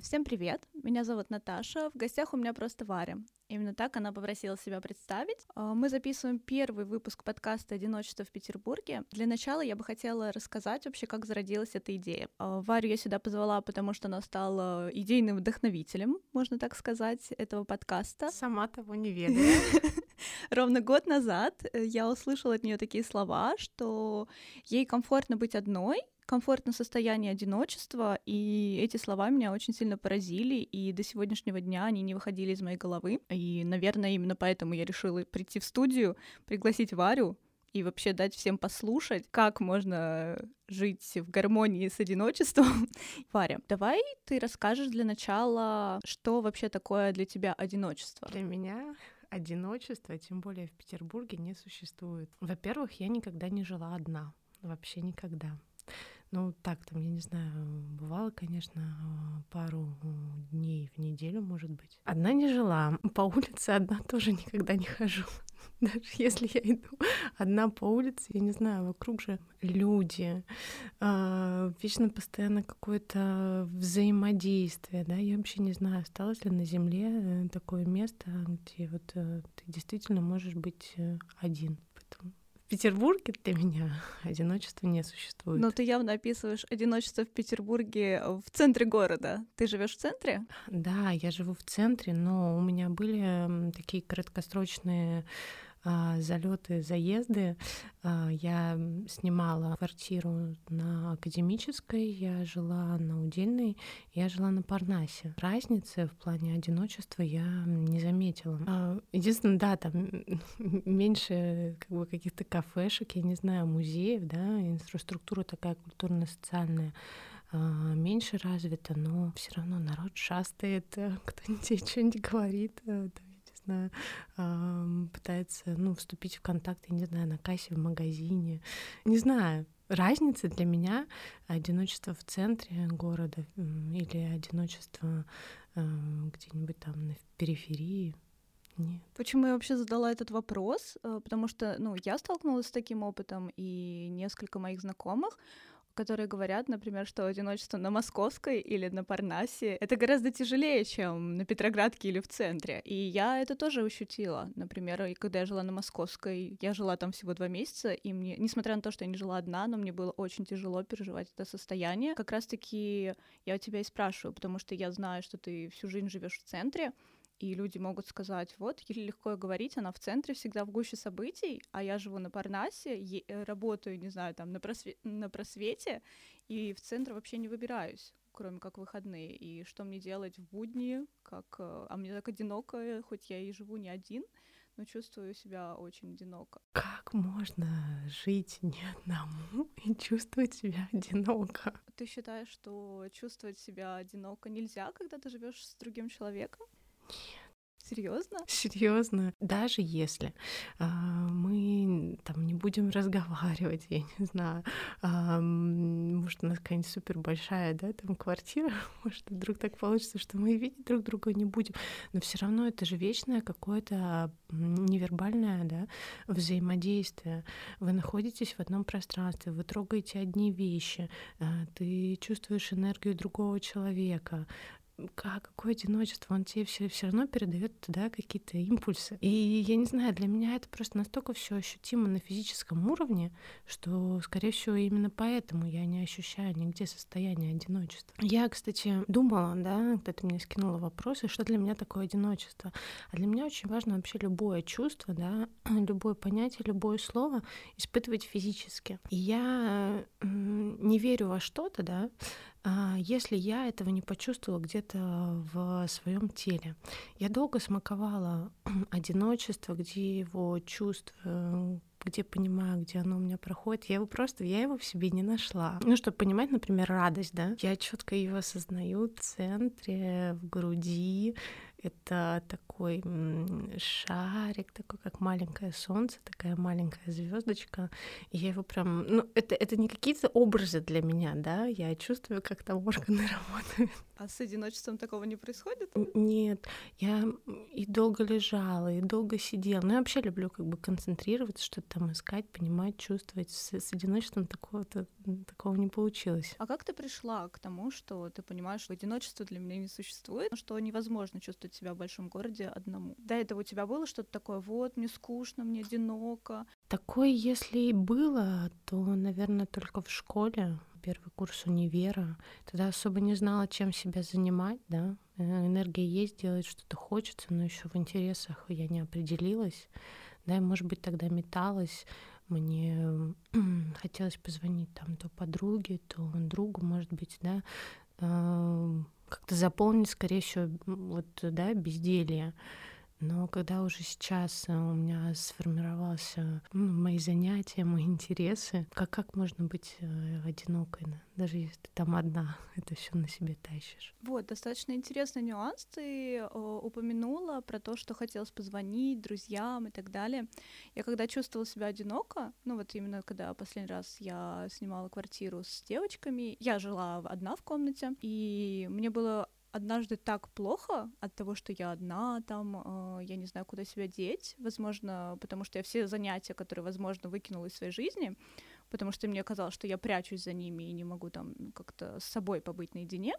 Всем привет, меня зовут Наташа, в гостях у меня просто Варя. Именно так она попросила себя представить. А, мы записываем первый выпуск подкаста «Одиночество в Петербурге». Для начала я бы хотела рассказать вообще, как зародилась эта идея. А, Варю я сюда позвала, потому что она стала идейным вдохновителем, можно так сказать, этого подкаста. Сама того не ведаю. Ровно год назад я услышала от нее такие слова, что ей комфортно быть одной, комфортное состояние одиночества, и эти слова меня очень сильно поразили, и до сегодняшнего дня они не выходили из моей головы. И, наверное, именно поэтому я решила прийти в студию, пригласить Варю и вообще дать всем послушать, как можно жить в гармонии с одиночеством. Варя, давай ты расскажешь для начала, что вообще такое для тебя одиночество. Для меня одиночество, тем более в Петербурге, не существует. Во-первых, я никогда не жила одна. Вообще никогда. Ну, так, там, я не знаю, бывало, конечно, пару дней в неделю, может быть. Одна не жила. По улице одна тоже никогда не хожу. Даже если я иду одна по улице, я не знаю, вокруг же люди, э, вечно постоянно какое-то взаимодействие, да, я вообще не знаю, осталось ли на Земле э, такое место, где вот э, ты действительно можешь быть э, один. Петербурге для меня одиночества не существует. Но ты явно описываешь одиночество в Петербурге в центре города. Ты живешь в центре? Да, я живу в центре, но у меня были такие краткосрочные залеты, заезды. А, я снимала квартиру на Академической, я жила на Удельной, я жила на Парнасе. Разницы в плане одиночества я не заметила. А, единственное, да, там меньше как бы каких-то кафешек, я не знаю, музеев, да, инфраструктура такая культурно-социальная меньше развита, но все равно народ шастает, кто-нибудь что-нибудь говорит, знаю, пытается, ну, вступить в контакт, я не знаю, на кассе в магазине. Не знаю, разница для меня одиночество в центре города или одиночество где-нибудь там на периферии. Нет. Почему я вообще задала этот вопрос? Э, потому что, ну, я столкнулась с таким опытом, и несколько моих знакомых которые говорят, например, что одиночество на Московской или на Парнасе — это гораздо тяжелее, чем на Петроградке или в центре. И я это тоже ощутила. Например, когда я жила на Московской, я жила там всего два месяца, и мне, несмотря на то, что я не жила одна, но мне было очень тяжело переживать это состояние. Как раз-таки я у тебя и спрашиваю, потому что я знаю, что ты всю жизнь живешь в центре, и люди могут сказать, вот, ей легко говорить, она в центре всегда в гуще событий, а я живу на Парнасе, э, работаю, не знаю, там, на, просве- на просвете, и в центр вообще не выбираюсь кроме как выходные. И что мне делать в будни, как... Э, а мне так одиноко, хоть я и живу не один, но чувствую себя очень одиноко. Как можно жить не одному и чувствовать себя одиноко? Ты считаешь, что чувствовать себя одиноко нельзя, когда ты живешь с другим человеком? Серьезно? Серьезно. Даже если а, мы там не будем разговаривать, я не знаю, а, может, у нас какая-нибудь супер большая, да, там квартира, может, вдруг так получится, что мы видеть друг друга не будем, но все равно это же вечное какое-то невербальное, да, взаимодействие. Вы находитесь в одном пространстве, вы трогаете одни вещи, а, ты чувствуешь энергию другого человека, какое одиночество, он тебе все, все равно передает туда какие-то импульсы. И я не знаю, для меня это просто настолько все ощутимо на физическом уровне, что, скорее всего, именно поэтому я не ощущаю нигде состояние одиночества. Я, кстати, думала, да, ты мне скинула вопросы, что для меня такое одиночество. А для меня очень важно вообще любое чувство, да, любое понятие, любое слово испытывать физически. И я не верю во что-то, да, если я этого не почувствовала где-то в своем теле. Я долго смаковала одиночество, где его чувство, где понимаю, где оно у меня проходит. Я его просто, я его в себе не нашла. Ну, чтобы понимать, например, радость, да, я четко ее осознаю в центре, в груди, Это такой шарик, такой как маленькое солнце, такая маленькая звездочка. И я его прям, ну это это не какие-то образы для меня, да, я чувствую, как там органы работают. А с одиночеством такого не происходит? Нет, я и долго лежала, и долго сидела. Ну, я вообще люблю как бы концентрироваться, что-то там искать, понимать, чувствовать. С, с одиночеством такого-то такого не получилось. А как ты пришла к тому, что ты понимаешь, что одиночество для меня не существует, что невозможно чувствовать себя в большом городе одному? До этого у тебя было что-то такое, вот, мне скучно, мне одиноко? Такое, если и было, то, наверное, только в школе первый курс универа. Тогда особо не знала, чем себя занимать, да. Э, энергия есть, делать что-то хочется, но еще в интересах я не определилась. Да, и, может быть, тогда металась. Мне хотелось позвонить там то подруге, то другу, может быть, да, э, как-то заполнить, скорее всего, вот, да, безделье. Но когда уже сейчас э, у меня сформировался ну, мои занятия, мои интересы, как, как можно быть э, одинокой, да? даже если ты там одна, это все на себе тащишь. Вот, достаточно интересный нюанс. Ты э, упомянула про то, что хотелось позвонить друзьям и так далее. Я когда чувствовала себя одиноко, ну вот именно когда последний раз я снимала квартиру с девочками, я жила одна в комнате, и мне было однажды так плохо от того, что я одна там, э, я не знаю, куда себя деть, возможно, потому что я все занятия, которые, возможно, выкинула из своей жизни, потому что мне казалось, что я прячусь за ними и не могу там как-то с собой побыть наедине.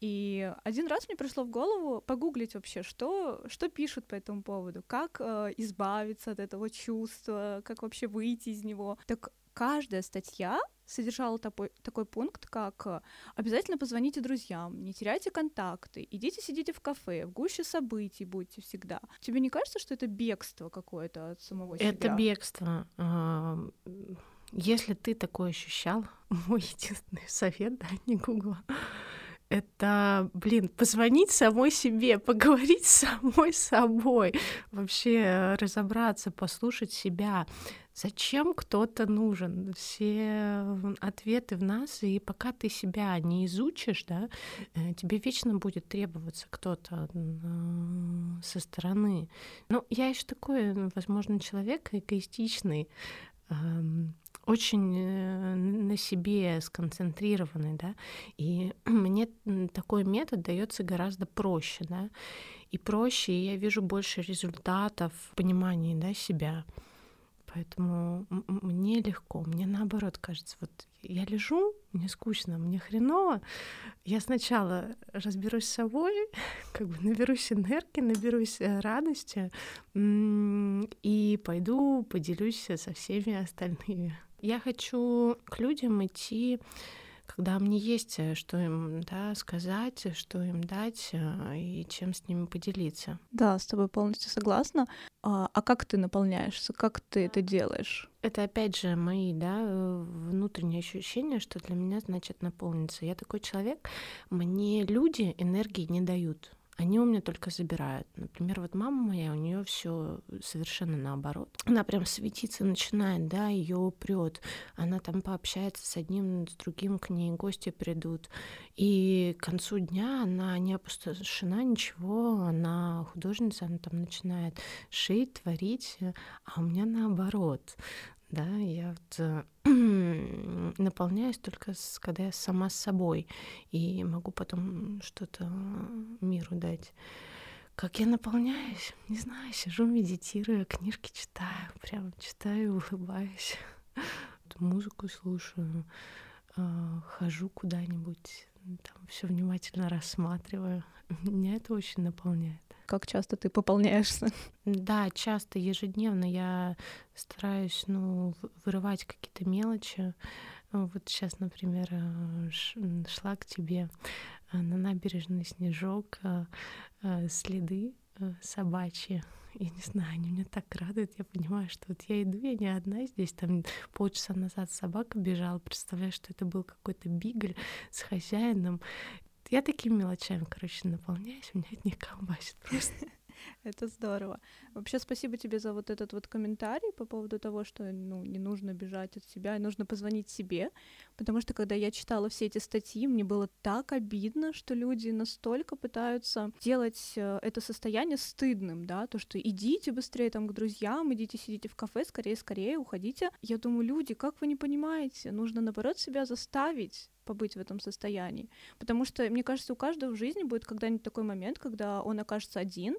И один раз мне пришло в голову погуглить вообще, что, что пишут по этому поводу, как э, избавиться от этого чувства, как вообще выйти из него. Так каждая статья содержала такой, такой пункт, как э, обязательно позвоните друзьям, не теряйте контакты, идите сидите в кафе, в гуще событий будьте всегда. Тебе не кажется, что это бегство какое-то от самого себя? Это бегство. Если ты такое ощущал, мой единственный совет, да, не гугла, это, блин, позвонить самой себе, поговорить с самой собой, вообще разобраться, послушать себя. Зачем кто-то нужен? Все ответы в нас, и пока ты себя не изучишь, да, э, тебе вечно будет требоваться кто-то со стороны. Ну, я еще такой, возможно, человек эгоистичный, очень э, на себе сконцентрированный, да, и мне такой метод дается гораздо проще, да, и проще, и я вижу больше результатов в понимании, да, себя. Поэтому мне легко, мне наоборот кажется, вот я лежу, мне скучно, мне хреново, я сначала разберусь с собой, как бы наберусь энергии, наберусь э, радости и пойду поделюсь со всеми остальными. Я хочу к людям идти, когда мне есть э, что им да, сказать, что им дать э, и чем с ними поделиться. Да, с тобой полностью согласна. А, а как ты наполняешься? Как ты это делаешь? Это опять же мои да, внутренние ощущения, что для меня значит наполниться. Я такой человек, мне люди энергии не дают они у меня только забирают. Например, вот мама моя, у нее все совершенно наоборот. Она прям светиться начинает, да, ее прет. Она там пообщается с одним, с другим, к ней гости придут. И к концу дня она не опустошена ничего, она художница, она там начинает шить, творить, а у меня наоборот да, я вот э, наполняюсь только с, когда я сама с собой и могу потом что-то миру дать. Как я наполняюсь, не знаю, сижу, медитирую, книжки читаю, прям читаю, улыбаюсь, музыку слушаю, а, хожу куда-нибудь, там все внимательно рассматриваю. Меня это очень наполняет. Как часто ты пополняешься? Да, часто, ежедневно я стараюсь, ну, вырывать какие-то мелочи. Вот сейчас, например, э, шла к тебе э, на набережной снежок, э, следы собачьи. Я не знаю, они меня так радуют. Я понимаю, что вот я иду, я не одна здесь. Там полчаса назад собака бежала. Представляю, что это был какой-то бигль с хозяином. Я такими мелочами, короче, наполняюсь, меня от них колбасит просто. Это здорово. Вообще спасибо тебе за вот этот вот комментарий по поводу того, что ну, не нужно бежать от себя, нужно позвонить себе, потому что когда я читала все эти статьи, мне было так обидно, что люди настолько пытаются делать э, это состояние стыдным, да, то, что идите быстрее там к друзьям, идите сидите в кафе, скорее, скорее, уходите. Я думаю, люди, как вы не понимаете, нужно наоборот себя заставить побыть в этом состоянии. Потому что, мне кажется, у каждого в жизни будет когда-нибудь такой момент, когда он окажется один,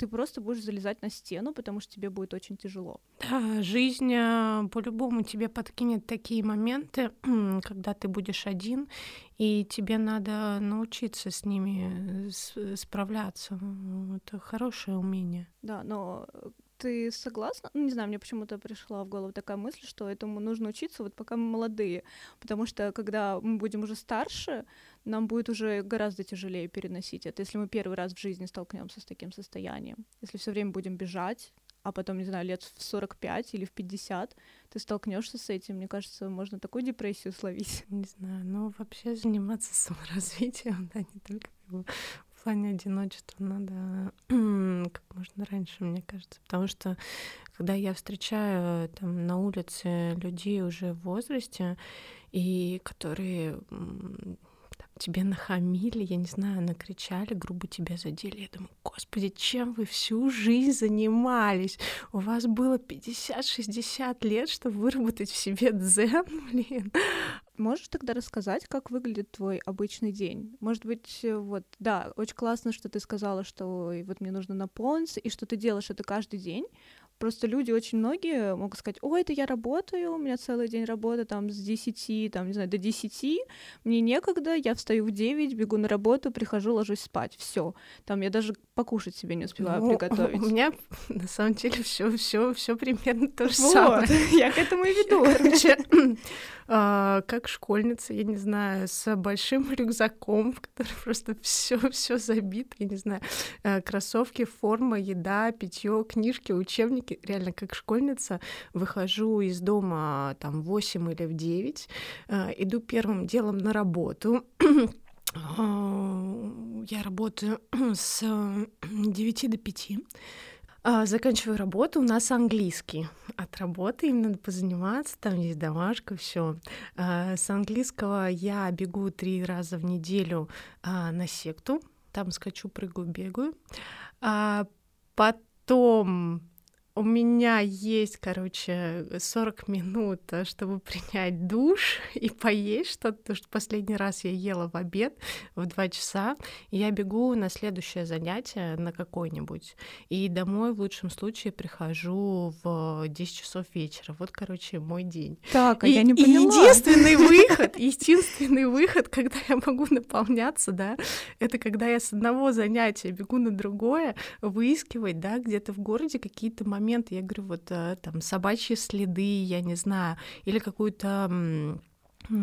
ты просто будешь залезать на стену, потому что тебе будет очень тяжело. Да, жизнь э, по-любому тебе подкинет такие моменты, когда ты будешь один, и тебе надо научиться с ними э, справляться. Это хорошее умение. Да, но ты согласна? Ну, не знаю, мне почему-то пришла в голову такая мысль, что этому нужно учиться вот пока мы молодые, потому что когда мы будем уже старше, нам будет уже гораздо тяжелее переносить это, если мы первый раз в жизни столкнемся с таким состоянием. Если все время будем бежать, а потом, не знаю, лет в 45 или в 50 ты столкнешься с этим, мне кажется, можно такую депрессию словить. Не знаю, но вообще заниматься саморазвитием, да, не только в плане одиночества надо как можно раньше, мне кажется, потому что когда я встречаю там на улице людей уже в возрасте и которые тебе нахамили, я не знаю, накричали, грубо тебя задели. Я думаю, господи, чем вы всю жизнь занимались? У вас было 50-60 лет, чтобы выработать в себе дзен, блин. Можешь тогда рассказать, как выглядит твой обычный день? Может быть, вот, да, очень классно, что ты сказала, что вот мне нужно наполниться, и что ты делаешь это каждый день, Просто люди, очень многие могут сказать, ой, это я работаю, у меня целый день работы там с 10, там, не знаю, до 10, мне некогда, я встаю в 9, бегу на работу, прихожу, ложусь спать, все. Там я даже покушать себе не успеваю ну, приготовить. У меня на самом деле все, все, все примерно то же вот, самое. Я к этому и веду. Короче, а, как школьница, я не знаю, с большим рюкзаком, в который просто все, все забито, я не знаю, э, кроссовки, форма, еда, питье, книжки, учебники. Реально, как школьница, выхожу из дома там в 8 или в 9, э, иду первым делом на работу. А, я работаю с 9 до 5. А, заканчиваю работу, у нас английский. От работы им надо позаниматься, там есть домашка, все. С английского я бегу три раза в неделю на секту, там скачу, прыгаю, бегаю. Потом у меня есть, короче, 40 минут, э, чтобы принять душ и поесть что-то, потому что последний раз я ела в обед в 2 часа, и я бегу на следующее занятие на какое-нибудь. И домой в лучшем случае прихожу в 10 часов вечера. Вот, короче, мой день. Так, а и, я не поняла. И единственный выход, единственный выход, когда я могу наполняться, да, это когда я с одного занятия бегу на другое, выискивать, да, где-то в городе какие-то моменты моменты, я говорю, вот э, там собачьи следы, я не знаю, или какую-то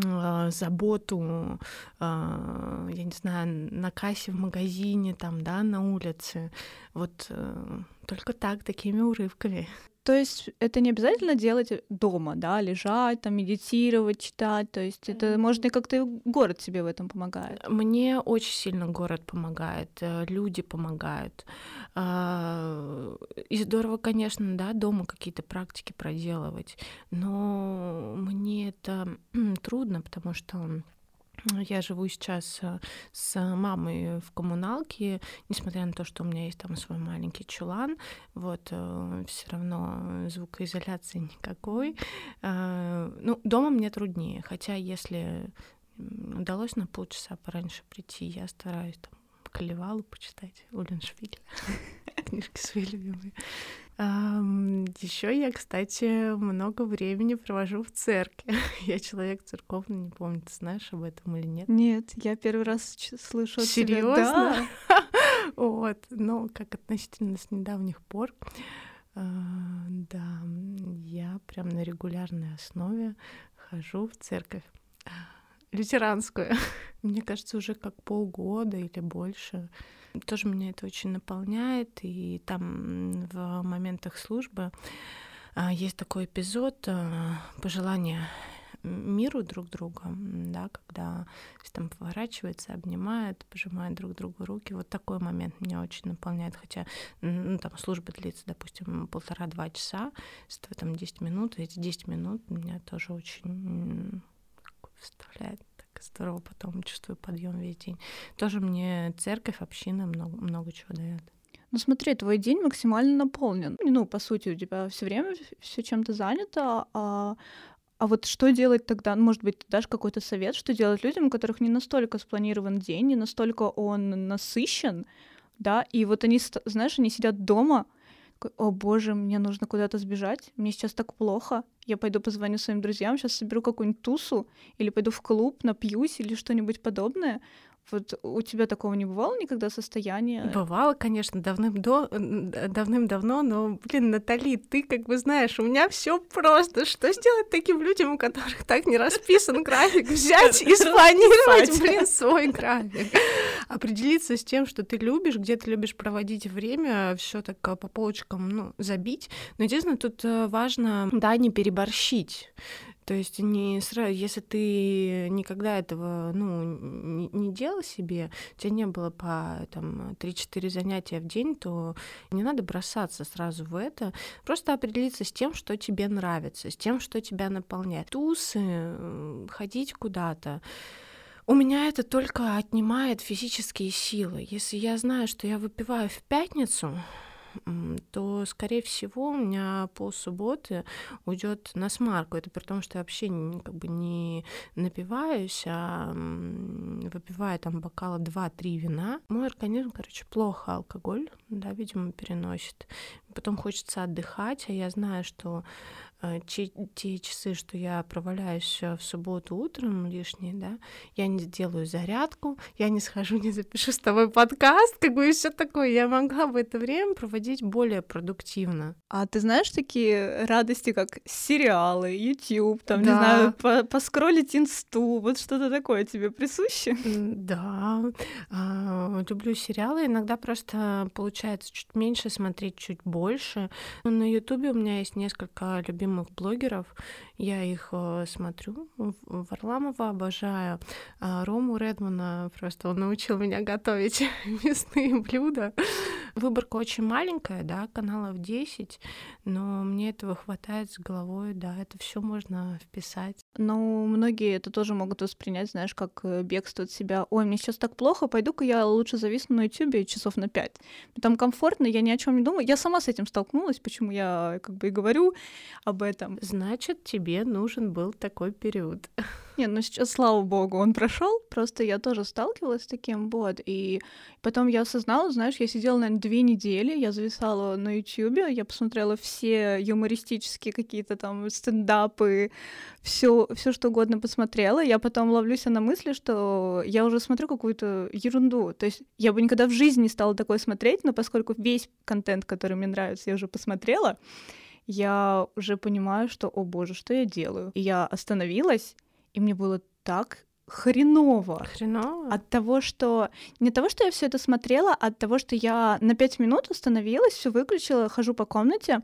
а, заботу, а, я не знаю, на кассе в магазине, там, да, на улице. Вот э, только так, такими урывками. То есть это не обязательно делать дома, да, лежать, там, медитировать, читать. То есть это можно и как-то город себе в этом помогает. Мне очень сильно город помогает, э, люди помогают. А, и здорово, конечно, да, дома какие-то практики проделывать. Но мне это трудно, потому что я живу сейчас э, с мамой в коммуналке, несмотря на то, что у меня есть там свой маленький чулан, вот э, все равно звукоизоляции никакой. Э, ну, дома мне труднее, хотя если удалось на полчаса пораньше прийти, я стараюсь там Колевалу почитать, Уллиншпиль, книжки свои любимые. Еще я, кстати, много времени провожу в церкви. я человек церковный, не помню, ты знаешь об этом или нет? Нет, я первый раз слышу от Серьезно? вот, но как относительно с недавних пор, а, да, я прям на регулярной основе хожу в церковь лютеранскую. Мне кажется, уже как полгода или больше. Тоже меня это очень наполняет. И там в моментах службы а, есть такой эпизод а, пожелания миру друг друга, да, когда там поворачивается, обнимает, пожимает друг другу руки. Вот такой момент меня очень наполняет, хотя ну, там служба длится, допустим, полтора-два часа, в этом 10 минут, эти 10 минут меня тоже очень вставляет так здорово потом чувствую подъем весь день. Тоже мне церковь, община много, много чего дает. Ну смотри, твой день максимально наполнен. Ну, по сути, у тебя все время все чем-то занято, а а вот что делать тогда? Ну, может быть, ты дашь какой-то совет, что делать людям, у которых не настолько спланирован день, не настолько он насыщен, да, и вот они, знаешь, они сидят дома, о боже, мне нужно куда-то сбежать, мне сейчас так плохо, я пойду позвоню своим друзьям, сейчас соберу какую-нибудь тусу, или пойду в клуб, напьюсь, или что-нибудь подобное. Вот у тебя такого не бывало никогда состояние? Бывало, конечно, давным-давно, но, блин, Натали, ты как бы знаешь, у меня все просто. Что сделать таким людям, у которых так не расписан график? Взять и спланировать, блин, свой график. Определиться с тем, что ты любишь, где ты любишь проводить время, все так э, по полочкам, ну, забить. Но единственное, тут э, важно, да, не переборщить. То есть не сразу, если ты никогда этого ну, не, не делал себе, у тебя не было по там, 3-4 занятия в день, то не надо бросаться сразу в это. Просто определиться с тем, что тебе нравится, с тем, что тебя наполняет. Тусы, ходить куда-то. У меня это только отнимает физические силы. Если я знаю, что я выпиваю в пятницу, то, скорее всего, у меня по субботы уйдет на смарку. Это при том, что я вообще как бы не напиваюсь, а выпиваю там бокала 2-3 вина. Мой организм, короче, плохо алкоголь, да, видимо, переносит. Потом хочется отдыхать, а я знаю, что Э, те часы, что я проваляюсь в субботу утром лишние, да, я не сделаю зарядку, я не схожу, не запишу с тобой подкаст, как бы и все такое. Я могла бы это время проводить более продуктивно. А ты знаешь такие радости, как сериалы, YouTube, там, да. не знаю, по поскроллить инсту, вот что-то такое тебе присуще? Да, а, люблю сериалы, иногда просто получается чуть меньше смотреть, чуть больше. На YouTube у меня есть несколько любимых любимых блогеров. Я их э, смотрю. Варламова обожаю. А Рому Редмана просто он научил меня готовить мясные блюда. Выборка очень маленькая, да, каналов 10, но мне этого хватает с головой, да, это все можно вписать. Ну, многие это тоже могут воспринять, знаешь, как э, бегство от себя. Ой, мне сейчас так плохо, пойду-ка я лучше зависну на YouTube часов на 5. Там комфортно, я ни о чем не думаю. Я сама с этим столкнулась, почему я как бы и говорю об этом. Значит, тебе нужен был такой период. Не, ну сейчас, слава богу, он прошел. Просто я тоже сталкивалась с таким, вот. И потом я осознала, знаешь, я сидела, наверное, две недели, я зависала на Ютьюбе, я посмотрела все юмористические какие-то там стендапы, все, все что угодно посмотрела. Я потом ловлюсь на мысли, что я уже смотрю какую-то ерунду. То есть я бы никогда в жизни не стала такое смотреть, но поскольку весь контент, который мне нравится, я уже посмотрела, я уже понимаю, что, о боже, что я делаю? И я остановилась, и мне было так хреново. Хреново? От того, что... Не от того, что я все это смотрела, а от того, что я на пять минут остановилась, все выключила, хожу по комнате,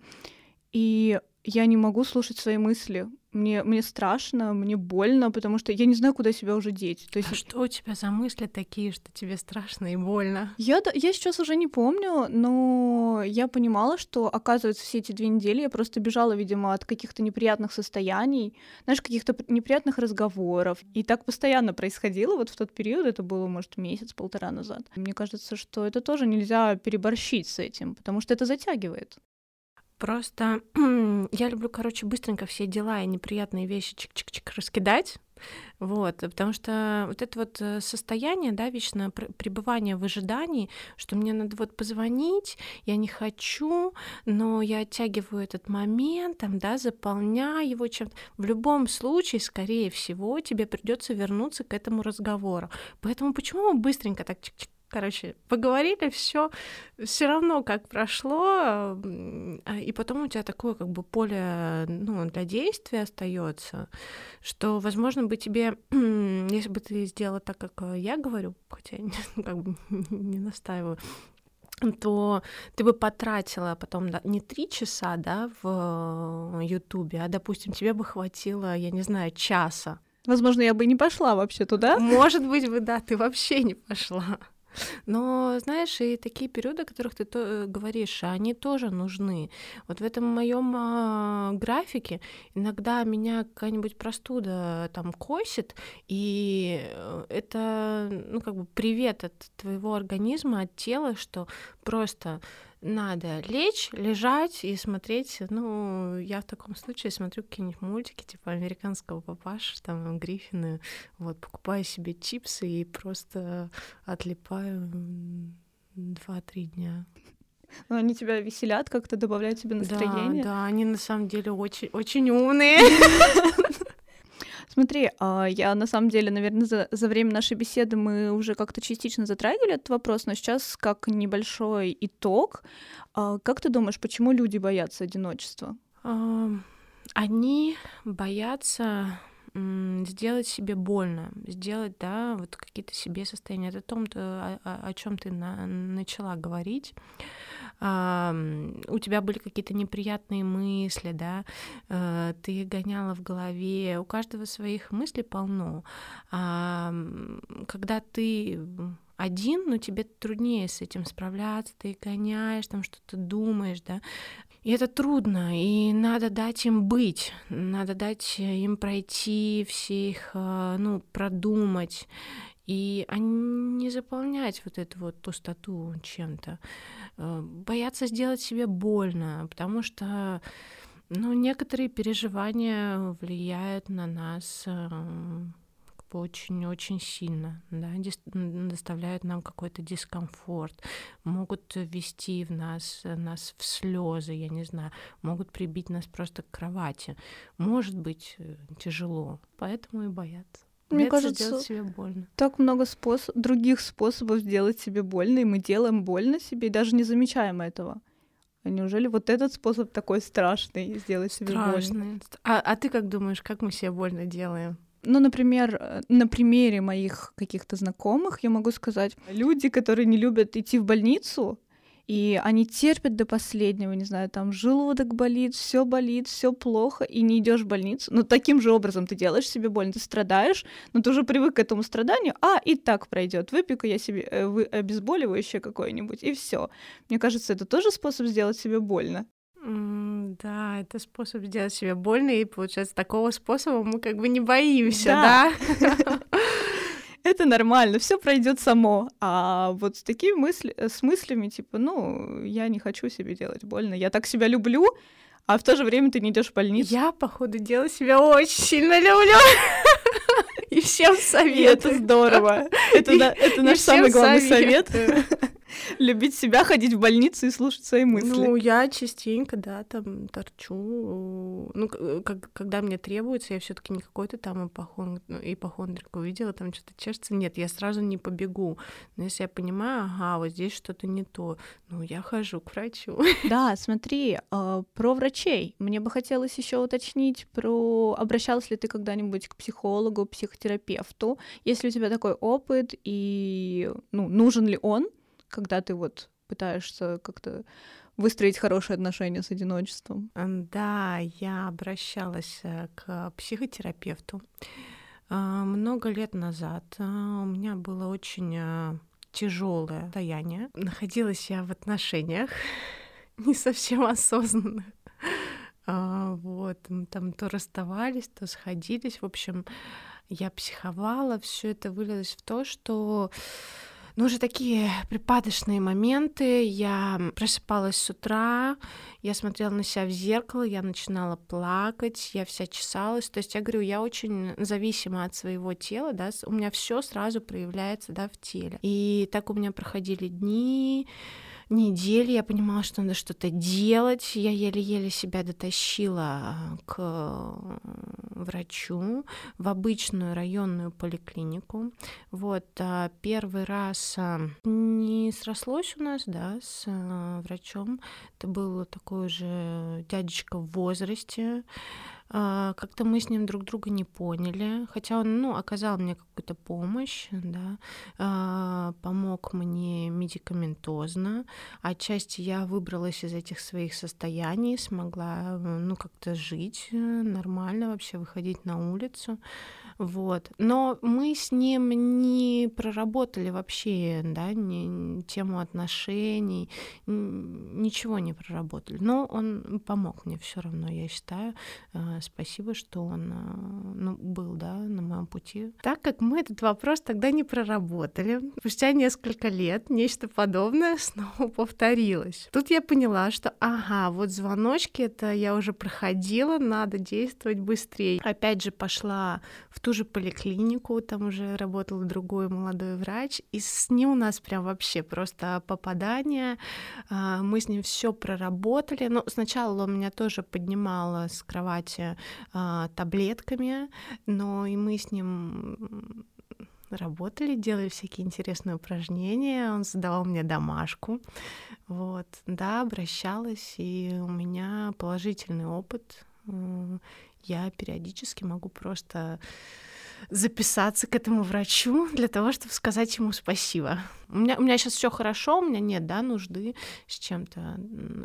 и я не могу слушать свои мысли. Мне, мне страшно, мне больно, потому что я не знаю, куда себя уже деть. То есть... А что у тебя за мысли такие, что тебе страшно и больно? Я, я сейчас уже не помню, но я понимала, что, оказывается, все эти две недели я просто бежала, видимо, от каких-то неприятных состояний, знаешь, каких-то неприятных разговоров. И так постоянно происходило вот в тот период, это было, может, месяц-полтора назад. Мне кажется, что это тоже нельзя переборщить с этим, потому что это затягивает. Просто я люблю, короче, быстренько все дела и неприятные вещи чик-чик-чик раскидать. Вот, потому что вот это вот э, состояние, да, вечное пребывание в ожидании, что мне надо вот позвонить, я не хочу, но я оттягиваю этот момент, там, да, заполняю его чем-то. В любом случае, скорее всего, тебе придется вернуться к этому разговору. Поэтому почему мы быстренько так чик-чик Короче, поговорили, все, все равно как прошло, а, и потом у тебя такое как бы поле ну, для действия остается, что, возможно, бы тебе, если бы ты сделала так, как я говорю, хотя как бы не настаиваю, то ты бы потратила потом да, не три часа, да, в Ютубе, а, допустим, тебе бы хватило, я не знаю, часа. Возможно, я бы не пошла вообще туда. Может быть, бы, да, ты вообще не пошла. Но, знаешь, и такие периоды, о которых ты то, э, говоришь, они тоже нужны. Вот в этом моем а, графике иногда меня какая-нибудь простуда там косит, и э, это, ну, как бы привет от твоего организма, от тела, что просто надо лечь, лежать и смотреть. Ну, я в таком случае смотрю какие-нибудь мультики, типа американского папаша, там, Гриффины, вот, покупаю себе чипсы и просто отлипаю два-три дня. Но они тебя веселят, как-то добавляют тебе настроение. Да, да, они на самом деле очень, очень умные. Смотри, а, я на самом деле, наверное, за, за время нашей беседы мы уже как-то частично затрагивали этот вопрос, но сейчас как небольшой итог, а, как ты думаешь, почему люди боятся одиночества? Они боятся сделать себе больно, сделать, да, вот какие-то себе состояния. Это о том, о, о чем ты на, начала говорить у тебя были какие-то неприятные мысли, да, э, ты гоняла в голове, у каждого своих мыслей полно. Когда ты один, но тебе труднее с этим справляться, ты гоняешь, там что-то думаешь, да, и это трудно, и надо дать им быть, надо дать им пройти все их, э, ну, продумать, и а не заполнять вот эту вот пустоту чем-то. Э, бояться сделать себе больно, потому что ну, некоторые переживания влияют на нас очень-очень сильно, да, доставляют нам какой-то дискомфорт, могут ввести в нас, нас в слезы, я не знаю, могут прибить нас просто к кровати. Может быть э, тяжело, поэтому и боятся. Мне кажется, себе больно. так много способ, других способов сделать себе больно, и мы делаем больно себе, и даже не замечаем этого. А неужели вот этот способ такой страшный сделать себе страшный. больно? А, а ты как думаешь, как мы себе больно делаем? Ну, например, э, на примере моих каких-то знакомых я могу сказать, люди, которые не любят идти в больницу, и они терпят до последнего, не знаю, там желудок болит, все болит, все плохо, и не идешь в больницу. Но таким же образом ты делаешь себе больно, ты страдаешь, но ты уже привык к этому страданию, а и так пройдет. Выпью-ка я себе э, вы, обезболивающее какое-нибудь, и все. Мне кажется, это тоже способ сделать себе больно. Mm, да, это способ сделать себе больно, и получается, такого способа мы как бы не боимся, да? да? это нормально, все пройдет само. А вот с такими мысли, с мыслями, типа, ну, я не хочу себе делать больно, я так себя люблю, а в то же время ты не идешь в больницу. Я, походу, дела себя очень сильно люблю. И всем советую. это здорово. Это, это наш самый главный совет любить себя, ходить в больницу и слушать свои мысли. Ну, я частенько, да, там торчу. Ну, как, когда мне требуется, я все таки не какой-то там ипохондрик, ну, ипохондрик увидела, там что-то чешется. Нет, я сразу не побегу. Но если я понимаю, ага, вот здесь что-то не то, ну, я хожу к врачу. Да, смотри, э, про врачей. Мне бы хотелось еще уточнить про обращалась ли ты когда-нибудь к психологу, психотерапевту, если у тебя такой опыт и ну, нужен ли он, когда ты вот пытаешься как-то выстроить хорошие отношения с одиночеством? Да, я обращалась э, к психотерапевту а, много лет назад. А, у меня было очень э, тяжелое состояние. Находилась я в отношениях не совсем осознанных. А, вот, там то расставались, то сходились. В общем, я психовала. Все это вылилось в то, что ну, уже такие припадочные моменты. Я просыпалась с утра, я смотрела на себя в зеркало, я начинала плакать, я вся чесалась. То есть я говорю, я очень зависима от своего тела, да, у меня все сразу проявляется, да, в теле. И так у меня проходили дни, недели я понимала, что надо что-то делать. Я еле-еле себя дотащила к врачу в обычную районную поликлинику. Вот а первый раз а, не срослось у нас, да, с а, врачом. Это был такой же дядечка в возрасте. А, как-то мы с ним друг друга не поняли, хотя он, ну, оказал мне какую-то помощь, да, а, помог мне медикаментозно. Отчасти я выбралась из этих своих состояний, смогла, ну, как-то жить э, нормально, вообще выходить на улицу. Вот. Но мы с ним не проработали вообще, да, не, тему отношений, ничего не проработали. Но он помог мне все равно, я считаю. Э, спасибо, что он э, ну, был, да, на моем пути. Так как мы этот вопрос тогда не проработали, спустя несколько лет нечто подобное снова повторилось. Тут я поняла, что, ага, вот звоночки это я уже проходила, надо действовать быстрее. Опять же пошла в ту же поликлинику, там уже работал другой молодой врач, и с ним у нас прям вообще просто попадание. А, мы с ним все проработали. Но сначала он меня тоже поднимал с кровати а, таблетками, но и мы с ним работали, делали всякие интересные упражнения, он задавал мне домашку, вот, да, обращалась, и у меня положительный опыт, я периодически могу просто записаться к этому врачу для того, чтобы сказать ему спасибо. У меня, у меня сейчас все хорошо, у меня нет да, нужды с чем-то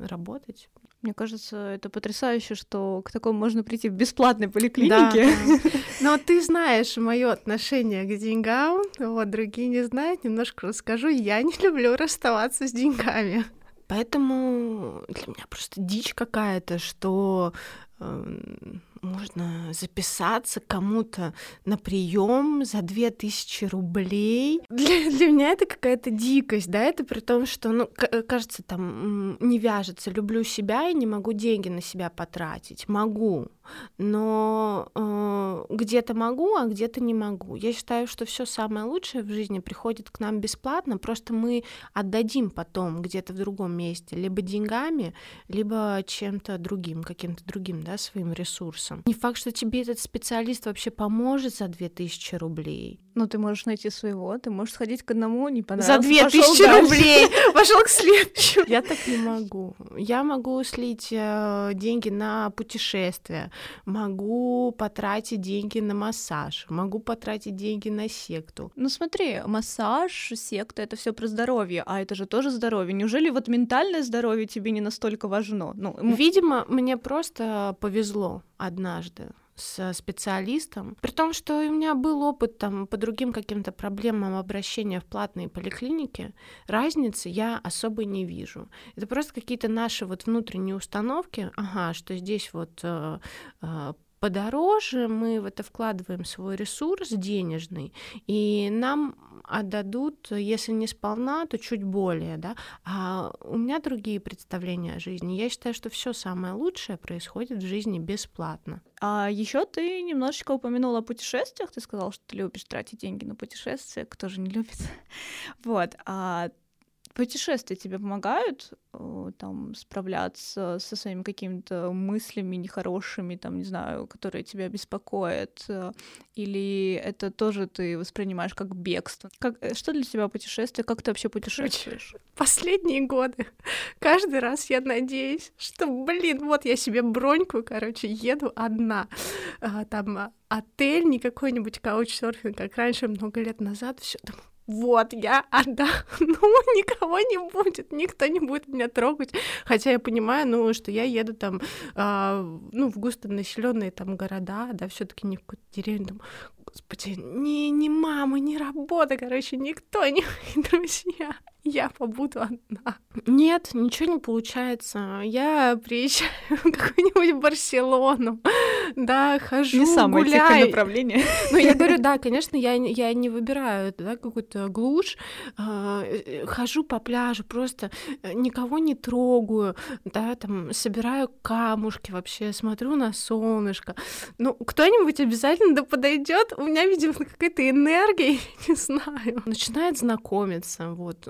работать. Мне кажется, это потрясающе, что к такому можно прийти в бесплатной поликлинике. Да. Но ты знаешь мое отношение к деньгам, вот другие не знают, немножко расскажу. Я не люблю расставаться с деньгами. Поэтому для меня просто дичь какая-то, что Эм, можно записаться кому-то на прием за 2000 рублей. Для, для меня это какая-то дикость, да, это при том, что, ну, кажется, там не вяжется, люблю себя и не могу деньги на себя потратить. Могу, но э, где-то могу, а где-то не могу. Я считаю, что все самое лучшее в жизни приходит к нам бесплатно, просто мы отдадим потом где-то в другом месте, либо деньгами, либо чем-то другим, каким-то другим, да, своим ресурсом. Не факт, что тебе этот специалист вообще поможет за 2000 рублей. Ну, ты можешь найти своего, ты можешь сходить к одному, не понравилось. За 2000 рублей пошел к следующему. Я так не могу. Я могу слить э, деньги на путешествия, могу потратить деньги на массаж, могу потратить деньги на секту. Ну смотри, массаж, секта — это все про здоровье, а это же тоже здоровье. Неужели вот ментальное здоровье тебе не настолько важно? Ну, Видимо, мне просто повезло однажды с специалистом. При том, что у меня был опыт там по другим каким-то проблемам обращения в платные поликлиники, разницы я особо не вижу. Это просто какие-то наши вот внутренние установки, ага, что здесь вот э, э, подороже, мы в это вкладываем свой ресурс денежный, и нам отдадут, если не сполна, то чуть более, да. А у меня другие представления о жизни. Я считаю, что все самое лучшее происходит в жизни бесплатно. А еще ты немножечко упомянула о путешествиях. Ты сказал, что ты любишь тратить деньги на путешествия. Кто же не любит? Вот. А путешествия тебе помогают э, там справляться со своими какими-то мыслями нехорошими, там, не знаю, которые тебя беспокоят, э, или это тоже ты воспринимаешь как бегство? Как, э, что для тебя путешествие? Как ты вообще путешествуешь? Последние годы каждый раз я надеюсь, что, блин, вот я себе броньку, короче, еду одна. А, там отель, не какой-нибудь каучсерфинг, как раньше, много лет назад, все там вот, я отдохну, никого не будет, никто не будет меня трогать. Хотя я понимаю, ну, что я еду там, э, ну, в густонаселенные там города, да, все таки не в какую-то деревню, там, господи, ни, ни мама, ни работа, короче, никто, не друзья я побуду одна. Нет, ничего не получается. Я приезжаю в какую-нибудь Барселону, да, хожу, Не самое гуляю. тихое направление. Ну, я говорю, да, конечно, я, я не выбираю да, какую-то глушь, а, э, хожу по пляжу, просто э, никого не трогаю, да, там, собираю камушки вообще, смотрю на солнышко. Ну, кто-нибудь обязательно да подойдет. У меня, видимо, какая-то энергия, не знаю, начинает знакомиться, вот.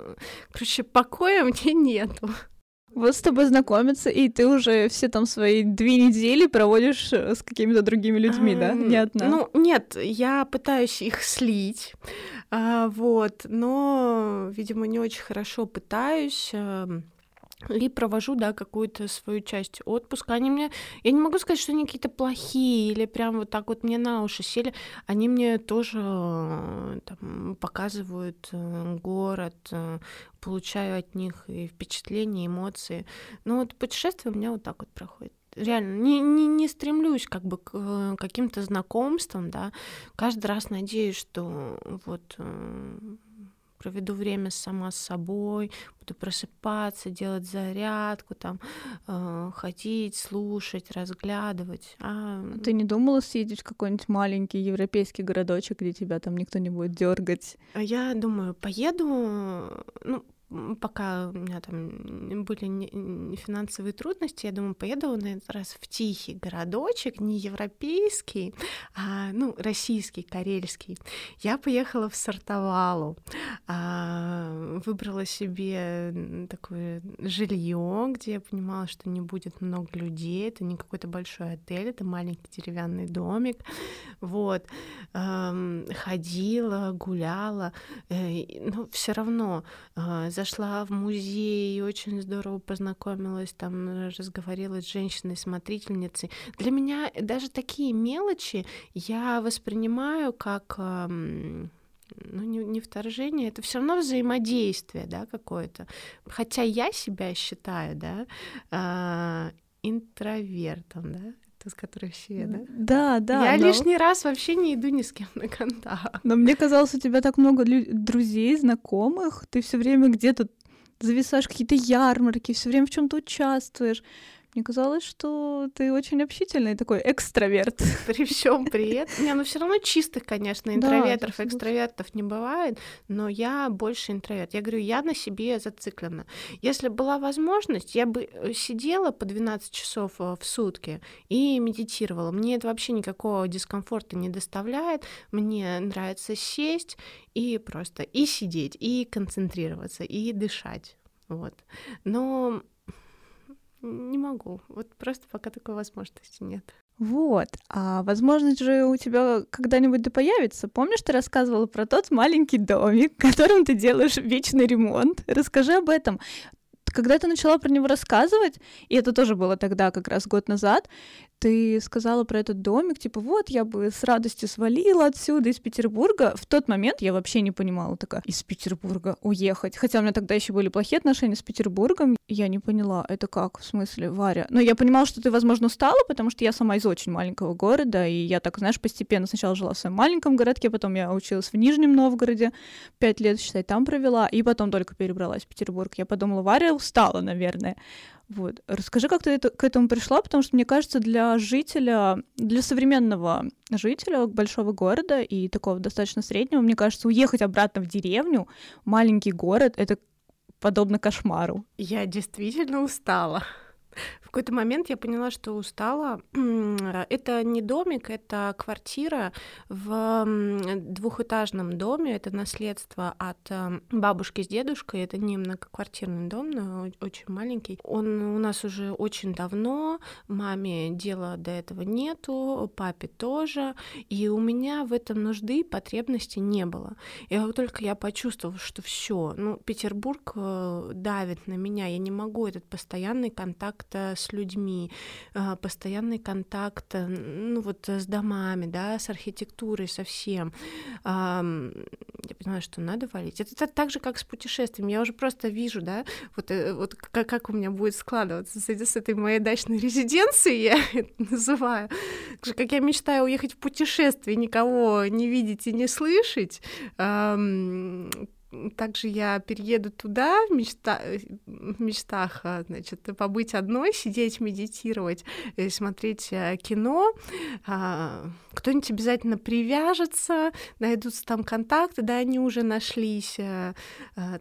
Короче, покоя мне нету. Вот с тобой знакомиться, и ты уже все там свои две недели проводишь э, с какими-то другими людьми, да? Не одна. Ну, нет, я пытаюсь их слить, а, вот, но, видимо, не очень хорошо пытаюсь. И провожу, да, какую-то свою часть отпуска. Они мне, я не могу сказать, что они какие-то плохие или прям вот так вот мне на уши сели. Они мне тоже э, там, показывают э, город, э, получаю от них и впечатления, эмоции. Но вот путешествие у меня вот так вот проходит реально не, не, не стремлюсь как бы к каким-то знакомствам, да, каждый раз надеюсь, что вот проведу время сама с собой, буду просыпаться, делать зарядку, там, э, ходить, слушать, разглядывать. А... Ты не думала съездить в какой-нибудь маленький европейский городочек, где тебя там никто не будет дергать? Я думаю, поеду, ну, пока у меня там были финансовые трудности, я думаю, поеду на этот раз в тихий городочек, не европейский, а ну, российский, карельский. Я поехала в Сартовалу, а, выбрала себе такое жилье, где я понимала, что не будет много людей, это не какой-то большой отель, это маленький деревянный домик. Вот. Ходила, гуляла, э, но все равно а, зашла в музей и очень здорово познакомилась, там разговаривала с женщиной-смотрительницей. Для меня даже такие мелочи я воспринимаю как ну, не, не вторжение, это все равно взаимодействие, да, какое-то. Хотя я себя считаю, да, э, интровертом, да, с которой все, да? Да, да. Я но... лишний раз вообще не иду ни с кем на контакт. Но мне казалось, у тебя так много друзей, знакомых, ты все время где-то зависаешь какие-то ярмарки, все время в чем-то участвуешь. Мне казалось, что ты очень общительный такой экстраверт. При всем при этом. Не, ну все равно чистых, конечно, интровертов, да, экстравертов не бывает, но я больше интроверт. Я говорю, я на себе зациклена. Если была возможность, я бы э, сидела по 12 часов э, в сутки и медитировала. Мне это вообще никакого дискомфорта не доставляет. Мне нравится сесть и просто и сидеть, и концентрироваться, и дышать. Вот. Но не могу. Вот просто пока такой возможности нет. Вот. А возможность же у тебя когда-нибудь да появится. Помнишь, ты рассказывала про тот маленький домик, которым ты делаешь вечный ремонт? Расскажи об этом. Когда ты начала про него рассказывать, и это тоже было тогда, как раз год назад, ты сказала про этот домик, типа, вот, я бы с радостью свалила отсюда, из Петербурга. В тот момент я вообще не понимала, такая, из Петербурга уехать. Хотя у меня тогда еще были плохие отношения с Петербургом. Я не поняла, это как, в смысле, Варя? Но я понимала, что ты, возможно, устала, потому что я сама из очень маленького города, и я так, знаешь, постепенно сначала жила в своем маленьком городке, потом я училась в Нижнем Новгороде, пять лет, считай, там провела, и потом только перебралась в Петербург. Я подумала, Варя устала, наверное. Вот. Расскажи, как ты это, к этому пришла, потому что, мне кажется, для жителя, для современного жителя большого города и такого достаточно среднего, мне кажется, уехать обратно в деревню, маленький город, это подобно кошмару. Я действительно устала. В какой-то момент я поняла, что устала. Это не домик, это квартира в двухэтажном доме. Это наследство от э, бабушки с дедушкой. Это не многоквартирный дом, но очень маленький. Он у нас уже очень давно. Маме дела до этого нету, папе тоже. И у меня в этом нужды, потребности не было. И вот только я почувствовала, что все, ну, Петербург э, давит на меня. Я не могу этот постоянный контакт контакта с людьми, а, постоянный контакт, э, ну вот с домами, да, с архитектурой, со всем. Я понимаю, что надо валить. Это так же, как с путешествием. Я уже просто вижу, да, вот, э, вот как, как у меня будет складываться с, с этой моей дачной резиденцией, я это называю. Как я мечтаю уехать в путешествие, никого не видеть и не слышать, также я перееду туда в, мечта... в мечтах, а, значит, побыть одной, сидеть, медитировать, э, смотреть э, кино. А, кто-нибудь обязательно привяжется, найдутся там контакты, да, они уже нашлись. Э,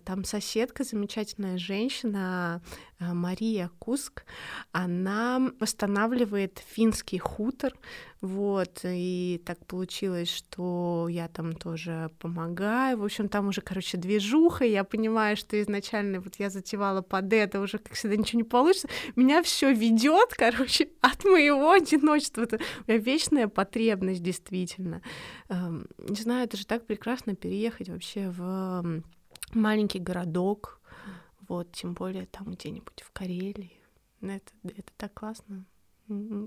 там соседка, замечательная женщина, Мария Куск, она восстанавливает финский хутор, вот, и так получилось, что я там тоже помогаю. В общем, там уже, короче, движуха. Я понимаю, что изначально вот я затевала под это, уже как всегда ничего не получится. Меня все ведет, короче, от моего одиночества. Это вечная потребность, действительно. Эм, не знаю, это же так прекрасно переехать вообще в маленький городок, Вот, тем более там где-нибудь в Карелии. Это, это так классно.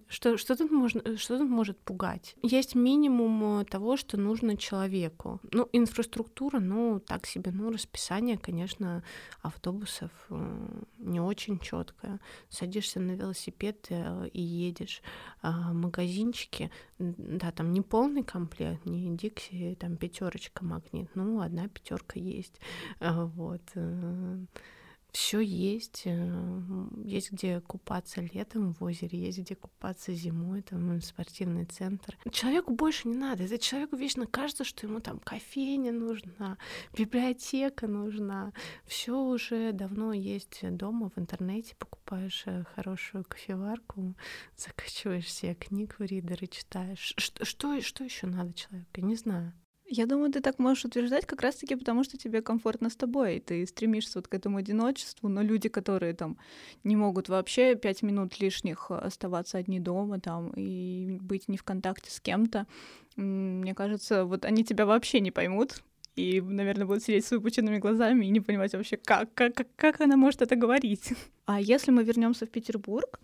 Что, что, тут можно, э, что тут может пугать? Есть минимум э, того, что нужно человеку. Ну, инфраструктура, ну, так себе, ну, расписание, конечно, автобусов э, не очень четкое. Садишься на велосипед и едешь. А магазинчики, да, там не полный комплект, не Дикси, там пятерочка магнит, ну, одна пятерка есть. Вот все есть. Э, есть где купаться летом в озере, есть где купаться зимой, там спортивный центр. Человеку больше не надо. Это человеку вечно кажется, что ему там кофейня нужна, библиотека нужна. Все уже давно есть дома в интернете. Покупаешь э, хорошую кофеварку, закачиваешь себе книг в ридер и читаешь. Что, что, что еще надо человеку? Не знаю. Я думаю, ты так можешь утверждать как раз-таки потому, что тебе комфортно с тобой, и ты стремишься вот к этому одиночеству, но люди, которые там не могут вообще пять минут лишних оставаться одни дома там и быть не в контакте с кем-то, мне кажется, вот они тебя вообще не поймут, и, наверное, будут сидеть с выпученными глазами и не понимать вообще, как, как, как она может это говорить. А если мы вернемся в Петербург,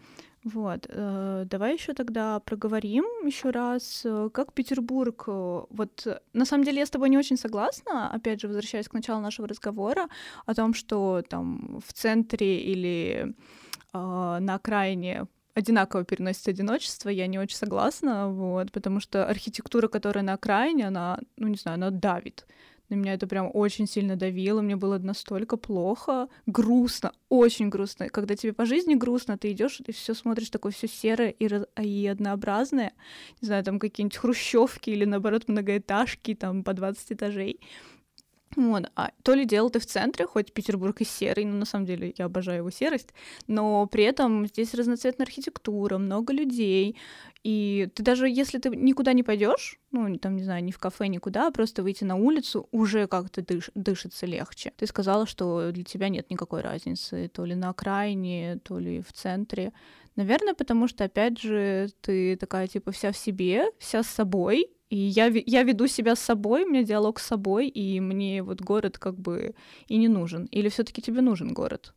вот, э, давай еще тогда проговорим еще раз, э, как Петербург. Э, вот, на самом деле я с тобой не очень согласна, опять же, возвращаясь к началу нашего разговора, о том, что там в центре или э, на окраине одинаково переносит одиночество, я не очень согласна, вот, потому что архитектура, которая на окраине, она, ну, не знаю, она давит на меня это прям очень сильно давило, мне было настолько плохо, грустно, очень грустно. Когда тебе по жизни грустно, ты идешь и все смотришь такое все серое и, и однообразное, не знаю, там какие-нибудь хрущевки или наоборот многоэтажки, там по 20 этажей. Вот. А то ли дело ты в центре, хоть Петербург и серый, но на самом деле я обожаю его серость, но при этом здесь разноцветная архитектура, много людей, и ты даже если ты никуда не пойдешь, ну, там, не знаю, ни в кафе, никуда, а просто выйти на улицу, уже как-то дыш дышится легче. Ты сказала, что для тебя нет никакой разницы, то ли на окраине, то ли в центре. Наверное, потому что, опять же, ты такая, типа, вся в себе, вся с собой, и я, я веду себя с собой, у меня диалог с собой, и мне вот город как бы и не нужен. Или все таки тебе нужен город?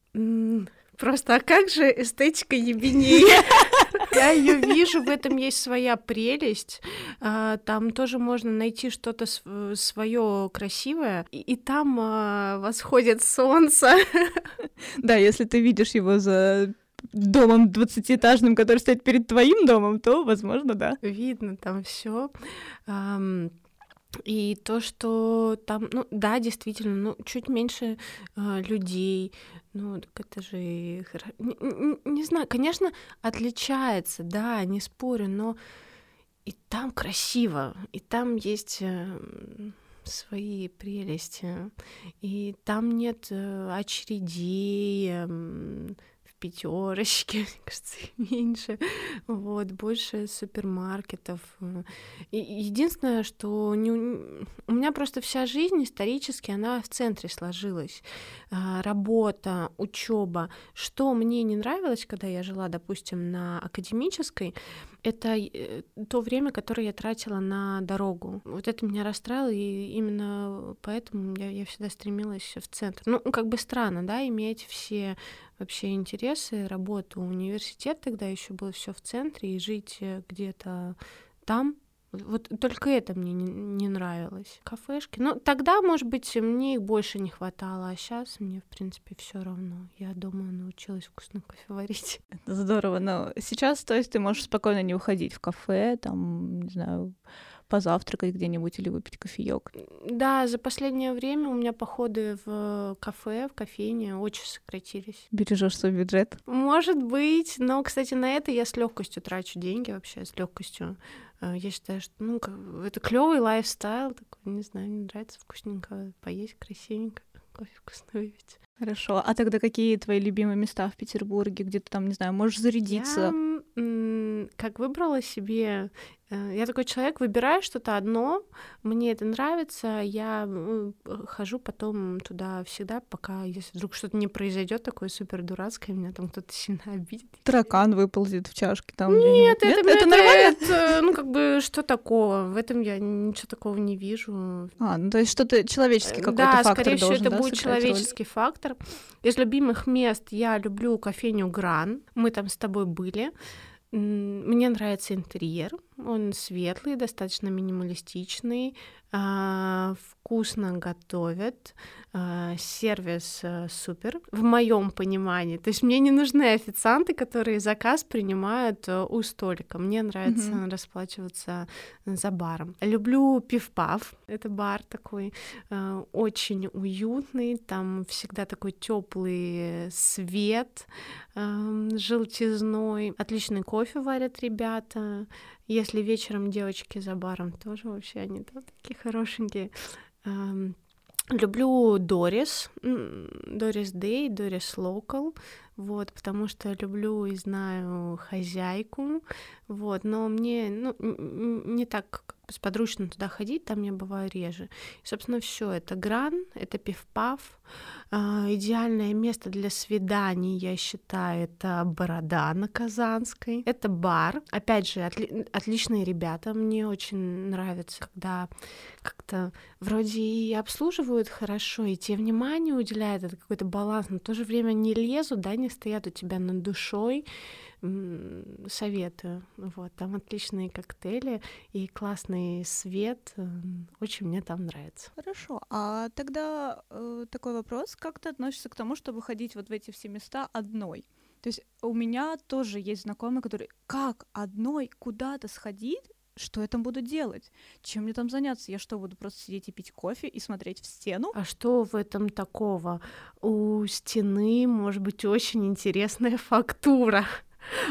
Просто, а как же эстетика ебеней? Я ее вижу, в этом есть своя прелесть. А, там тоже можно найти что-то свое красивое, и там а, восходит солнце. Да, если ты видишь его за домом двадцатиэтажным, который стоит перед твоим домом, то, возможно, да. Видно там все. И то, что там, ну да, действительно, ну чуть меньше э, людей, ну это же не, не, не знаю, конечно, отличается, да, не спорю, но и там красиво, и там есть э, свои прелести, и там нет э, очередей. Э, пятерочки, кажется, меньше, вот, больше супермаркетов. И единственное, что не, у меня просто вся жизнь исторически, она в центре сложилась. А, работа, учеба. Что мне не нравилось, когда я жила, допустим, на академической, это э, то время, которое я тратила на дорогу. Вот это меня расстраивало, и именно поэтому я, я всегда стремилась в центр. Ну, как бы странно, да, иметь все вообще интересы, работу, университет тогда еще был все в центре, и жить э, где-то там, вот только это мне не, нравилось. Кафешки. Ну, тогда, может быть, мне их больше не хватало, а сейчас мне, в принципе, все равно. Я дома научилась вкусно кофе варить. Это здорово. Но сейчас, то есть, ты можешь спокойно не уходить в кафе, там, не знаю, позавтракать где-нибудь или выпить кофеек. Да, за последнее время у меня походы в кафе, в кофейне очень сократились. Бережешь свой бюджет? Может быть, но, кстати, на это я с легкостью трачу деньги вообще, с легкостью. Э, я считаю, что ну, это клевый лайфстайл, такой, не знаю, мне нравится вкусненько поесть, красивенько, кофе вкусно выпить. Хорошо. А тогда какие твои любимые места в Петербурге, где ты там, не знаю, можешь зарядиться? Я, как выбрала себе Э, я такой человек, выбираю что-то одно, мне это нравится, я э, хожу потом туда всегда, пока, если вдруг что-то не произойдет такое супер дурацкое, меня там кто-то сильно обидит. Таракан выползет в чашке там. Нет, это, Нет? это, это нормально. Это, ну, как бы, что такого? В этом я ничего такого не вижу. А, ну, то есть что-то человеческий какой-то да, фактор скорее всего, это да, будет человеческий роль? фактор. Из любимых мест я люблю кофейню Гран. Мы там с тобой были. Мне нравится интерьер, он светлый, достаточно минималистичный, а, вкусно готовят, а, сервис а, супер в моем понимании. То есть мне не нужны официанты, которые заказ принимают у столика. Мне нравится mm-hmm. расплачиваться за баром. Люблю пивпав. Это бар такой очень уютный. Там всегда такой теплый свет желтизной. Отличный кофе варят ребята. Если вечером девочки за баром, тоже вообще они там такие хорошенькие. Люблю Дорис, Дорис Дэй, Дорис Локал, вот, потому что люблю и знаю хозяйку, вот, но мне, ну, не так сподручно туда ходить, там я бываю реже. И, собственно, все это гран, это пивпав. А, идеальное место для свиданий, я считаю, это Борода на Казанской. Это бар. Опять же, отли- отличные ребята. Мне очень нравится, когда как-то вроде и обслуживают хорошо, и тебе внимание уделяют, это какой-то баланс, но в то же время не лезут, да, не стоят у тебя над душой советую. Вот, там отличные коктейли и классный свет. Очень мне там нравится. Хорошо. А тогда э, такой вопрос: как ты относишься к тому, чтобы ходить вот в эти все места одной? То есть у меня тоже есть знакомые, которые как одной куда-то сходить, что я там буду делать? Чем мне там заняться? Я что, буду просто сидеть и пить кофе и смотреть в стену? А что в этом такого? У стены может быть очень интересная фактура.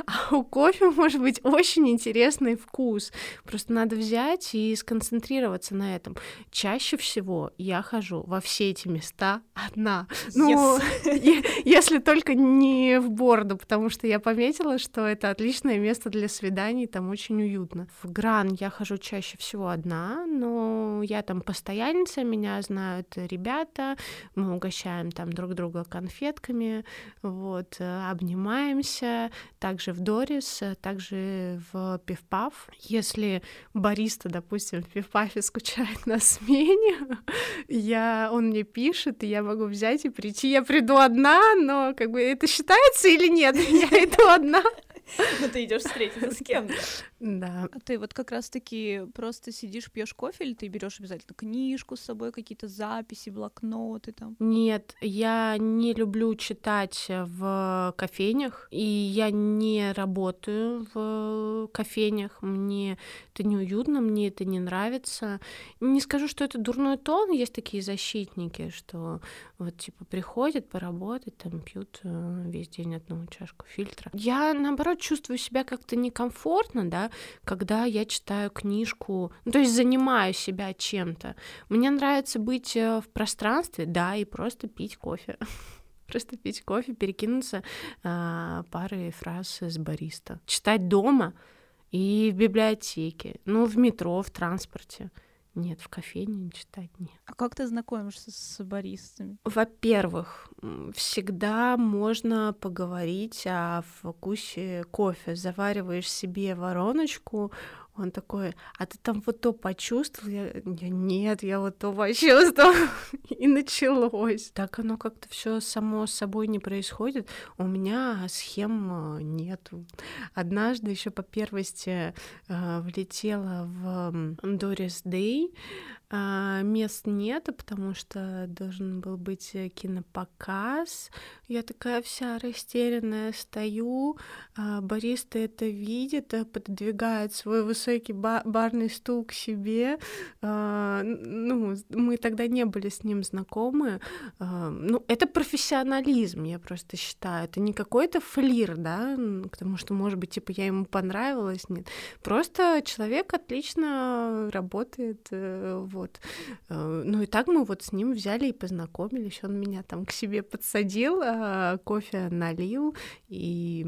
А у кофе может быть очень интересный вкус. Просто надо взять и сконцентрироваться на этом. Чаще всего я хожу во все эти места одна. Ну, yes. если только не в Борду, потому что я пометила, что это отличное место для свиданий, там очень уютно. В Гран я хожу чаще всего одна, но я там постоянница, меня знают ребята, мы угощаем там друг друга конфетками, вот, э, обнимаемся, также в Дорис, также в Пивпав. Если бариста, допустим, в Пивпафе скучает на смене, я, он мне пишет, и я могу взять и прийти. Я приду одна, но как бы это считается или нет? Я иду одна. Но ты идешь встретиться с кем-то. Да. А ты вот как раз-таки просто сидишь, пьешь кофе, или ты берешь обязательно книжку с собой, какие-то записи, блокноты там? Нет, я не люблю читать в кофейнях, и я не работаю в кофейнях. Мне это неуютно, мне это не нравится. Не скажу, что это дурной тон, есть такие защитники, что вот типа приходят поработать, там пьют э, весь день одну чашку фильтра. Я наоборот чувствую себя как-то некомфортно, да, когда я читаю книжку, ну, то есть занимаю себя чем-то. Мне нравится быть э, в пространстве, да, и просто пить кофе. Просто пить кофе, перекинуться а, парой фраз с бариста. Читать дома и в библиотеке, ну, в метро, в транспорте. Нет, в кофейне читать нет. А как ты знакомишься с баристами? Во-первых, всегда можно поговорить о вкусе кофе. Завариваешь себе вороночку, он такой, а ты там вот то почувствовал? Я, нет, я вот то почувствовал. И началось. Так оно как-то все само собой не происходит. У меня схем э, нету. Однажды еще по первости э, влетела в Doris Day, а, мест нет, потому что должен был быть э, кинопоказ. Я такая вся растерянная стою, а, бариста это видит, э, пододвигает свой высокий ба- барный стул к себе. А, ну, мы тогда не были с ним знакомы. А, ну, это профессионализм, я просто считаю. Это не какой-то флир, да, потому что, может быть, типа я ему понравилась, нет. Просто человек отлично работает э, в вот. Э, ну и так мы вот с ним взяли и познакомились. Он меня там к себе подсадил, а, кофе налил, и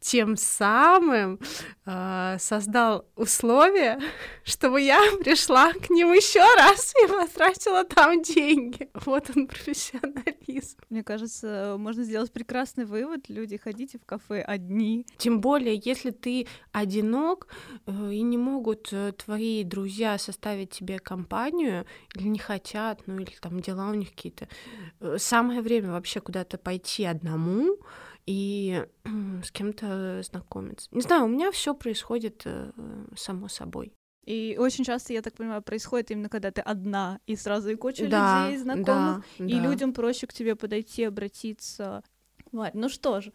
тем самым э, создал условия, чтобы я пришла к ним еще раз и потратила там деньги. Вот он профессионализм. Мне кажется, можно сделать прекрасный вывод. Люди, ходите в кафе одни. Тем более, если ты одинок э, и не могут э, твои друзья составить тебе компанию или не хотят, ну или там дела у них какие-то. Э, самое время вообще куда-то пойти одному и с кем-то знакомиться. Не знаю, у меня все происходит э, само собой. И очень часто, я так понимаю, происходит именно когда ты одна, и сразу и куча да, людей знакомых, да, и да. людям проще к тебе подойти, обратиться. Варь, ну что ж,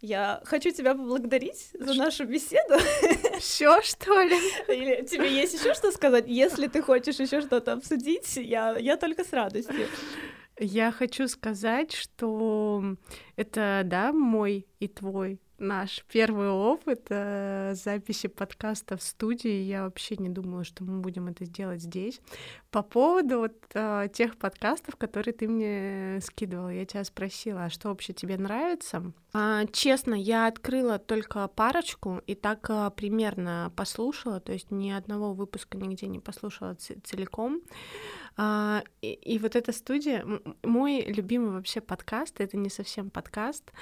я хочу тебя поблагодарить за нашу беседу. Все, что ли? Или тебе есть еще что сказать? Если ты хочешь еще что-то обсудить, я, я только с радостью. Я хочу сказать, что это, да, мой и твой наш первый опыт э, записи подкаста в студии. Я вообще не думала, что мы будем это сделать здесь. По поводу вот э, тех подкастов, которые ты мне скидывала, я тебя спросила, а что вообще тебе нравится? А, честно, я открыла только парочку и так э, примерно послушала, то есть ни одного выпуска нигде не послушала целиком. А, и, и вот эта студия, мой любимый вообще подкаст, это не совсем подкаст,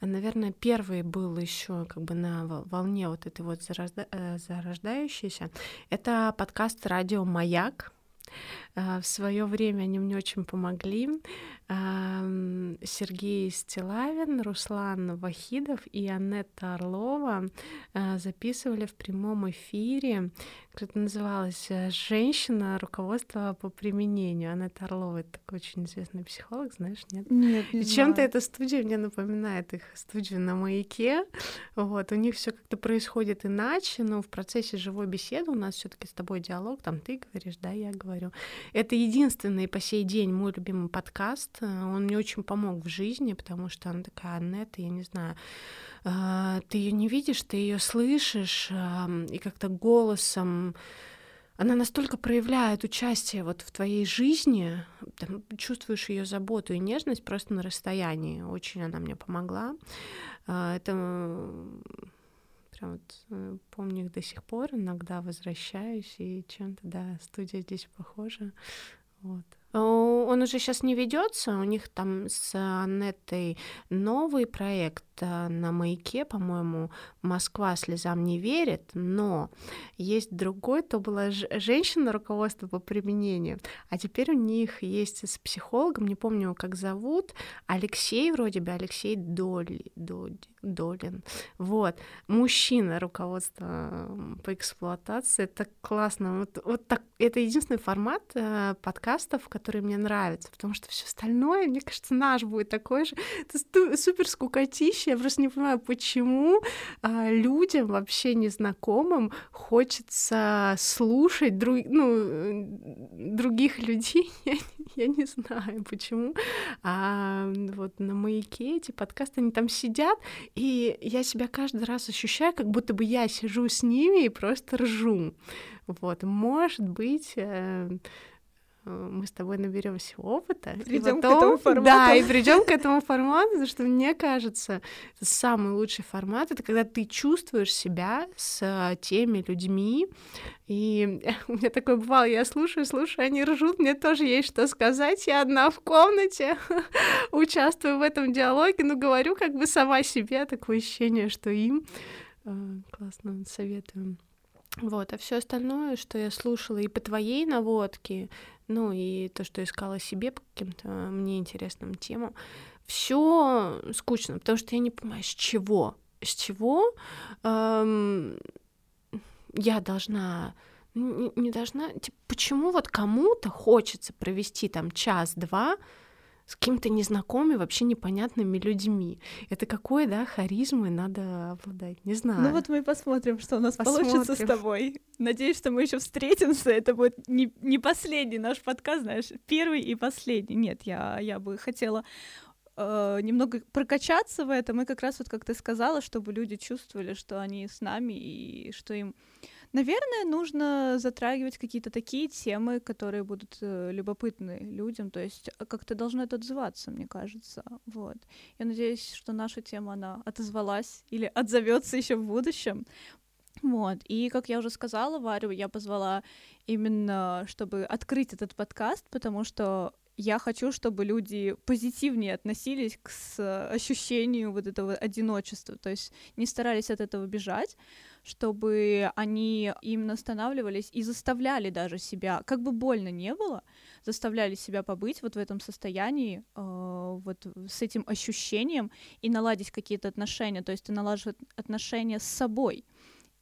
а, наверное, первый был еще как бы на волне вот этой вот зарожда... Э, зарождающейся. Это подкаст «Радио Маяк», в свое время они мне очень помогли. Сергей Стилавин, Руслан Вахидов и Анетта Орлова а, записывали в прямом эфире, как это называлось, э, «Женщина. Руководство по применению». Анетта Орлова — это такой очень известный психолог, знаешь, нет? Нет, не И чем-то эта студия мне напоминает их студию на маяке. Вот, у них все как-то происходит иначе, но в процессе живой беседы у нас все таки с тобой диалог, там ты говоришь, да, я говорю. Это единственный по сей день мой любимый подкаст. Он мне очень помог в жизни, потому что она такая, Аннета, я не знаю, а, ты ее не видишь, ты ее слышишь, и как-то голосом она настолько проявляет участие вот в твоей жизни, там, чувствуешь ее заботу и нежность просто на расстоянии. Очень она мне помогла. А, это прям вот э, помню их до сих пор, иногда возвращаюсь, и чем-то, да, студия здесь похожа. Вот. Он уже сейчас не ведется, у них там с Анеттой новый проект э, на маяке, по-моему, Москва слезам не верит, но есть другой, то была женщина руководство по применению, а теперь у них есть с психологом, не помню, как зовут, Алексей вроде бы, Алексей Доли, Доли, Долин. Вот. Мужчина руководство по эксплуатации. Это классно. Вот, вот так. Это единственный формат э, подкастов, который мне нравится, потому что все остальное, мне кажется, наш будет такой же. Это супер скукотища. Я просто не понимаю, почему э, людям вообще незнакомым хочется слушать друг, ну, других людей. я, я не знаю, почему. А вот на маяке эти подкасты, они там сидят, и я себя каждый раз ощущаю, как будто бы я сижу с ними и просто ржу. Вот, может быть, э, мы с тобой наберемся опыта. Придем к этому формату. Да, и придем к этому формату, потому что мне кажется, самый лучший формат. Это когда ты чувствуешь себя с теми людьми, и у меня такое бывало, я слушаю, слушаю, они ржут, мне тоже есть что сказать. Я одна в комнате, участвую в этом диалоге, но говорю как бы сама себе, такое ощущение, что им. А, классно, советую. Вот, а все остальное, что я слушала и по твоей наводке, ну и то, что искала себе по каким-то мне интересным темам, все скучно, потому что я не понимаю, с чего, с чего эм, я должна не, не должна, типа, почему вот кому-то хочется провести там час-два с какими-то незнакомыми, вообще непонятными людьми. Это какой, да, харизмой надо обладать, не знаю. Ну вот мы посмотрим, что у нас посмотрим. получится с тобой. Надеюсь, что мы еще встретимся. Это будет не, не последний наш подкаст, знаешь, первый и последний. Нет, я, я бы хотела э, немного прокачаться в этом, и как раз вот как ты сказала, чтобы люди чувствовали, что они с нами и что им Наверное, нужно затрагивать какие-то такие темы, которые будут э, любопытны людям, то есть э, как-то должно это отзываться, мне кажется. Вот. Я надеюсь, что наша тема, она отозвалась или отзовется еще в будущем. Вот. И, как я уже сказала, Варю я позвала именно, чтобы открыть этот подкаст, потому что я хочу, чтобы люди позитивнее относились к ощущению вот этого одиночества, то есть не старались от этого бежать, чтобы они именно останавливались и заставляли даже себя, как бы больно не было, заставляли себя побыть вот в этом состоянии, э, вот с этим ощущением и наладить какие-то отношения, то есть ты налаживаешь отношения с собой.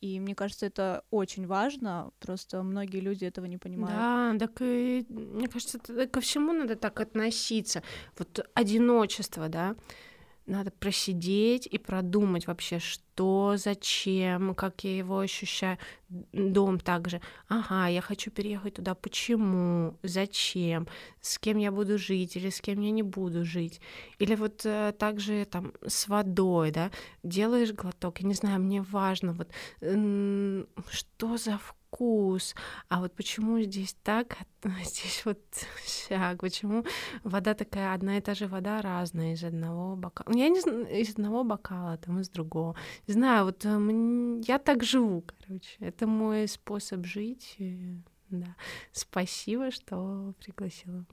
И мне кажется, это очень важно, просто многие люди этого не понимают. Да, так и мне кажется, ко всему надо так относиться. Вот одиночество, да, надо просидеть и продумать вообще, что, зачем, как я его ощущаю. Дом также. Ага, я хочу переехать туда. Почему? Зачем? С кем я буду жить или с кем я не буду жить? Или вот э, также там с водой, да? Делаешь глоток, я не знаю, мне важно вот э, что за вкус вкус, а вот почему здесь так, а здесь вот сяк, почему вода такая, одна и та же вода разная из одного бокала. Ну, я не знаю, из одного бокала, там из другого. Не знаю, вот э, я так живу, короче. Это мой способ жить. Да. Спасибо, что пригласила.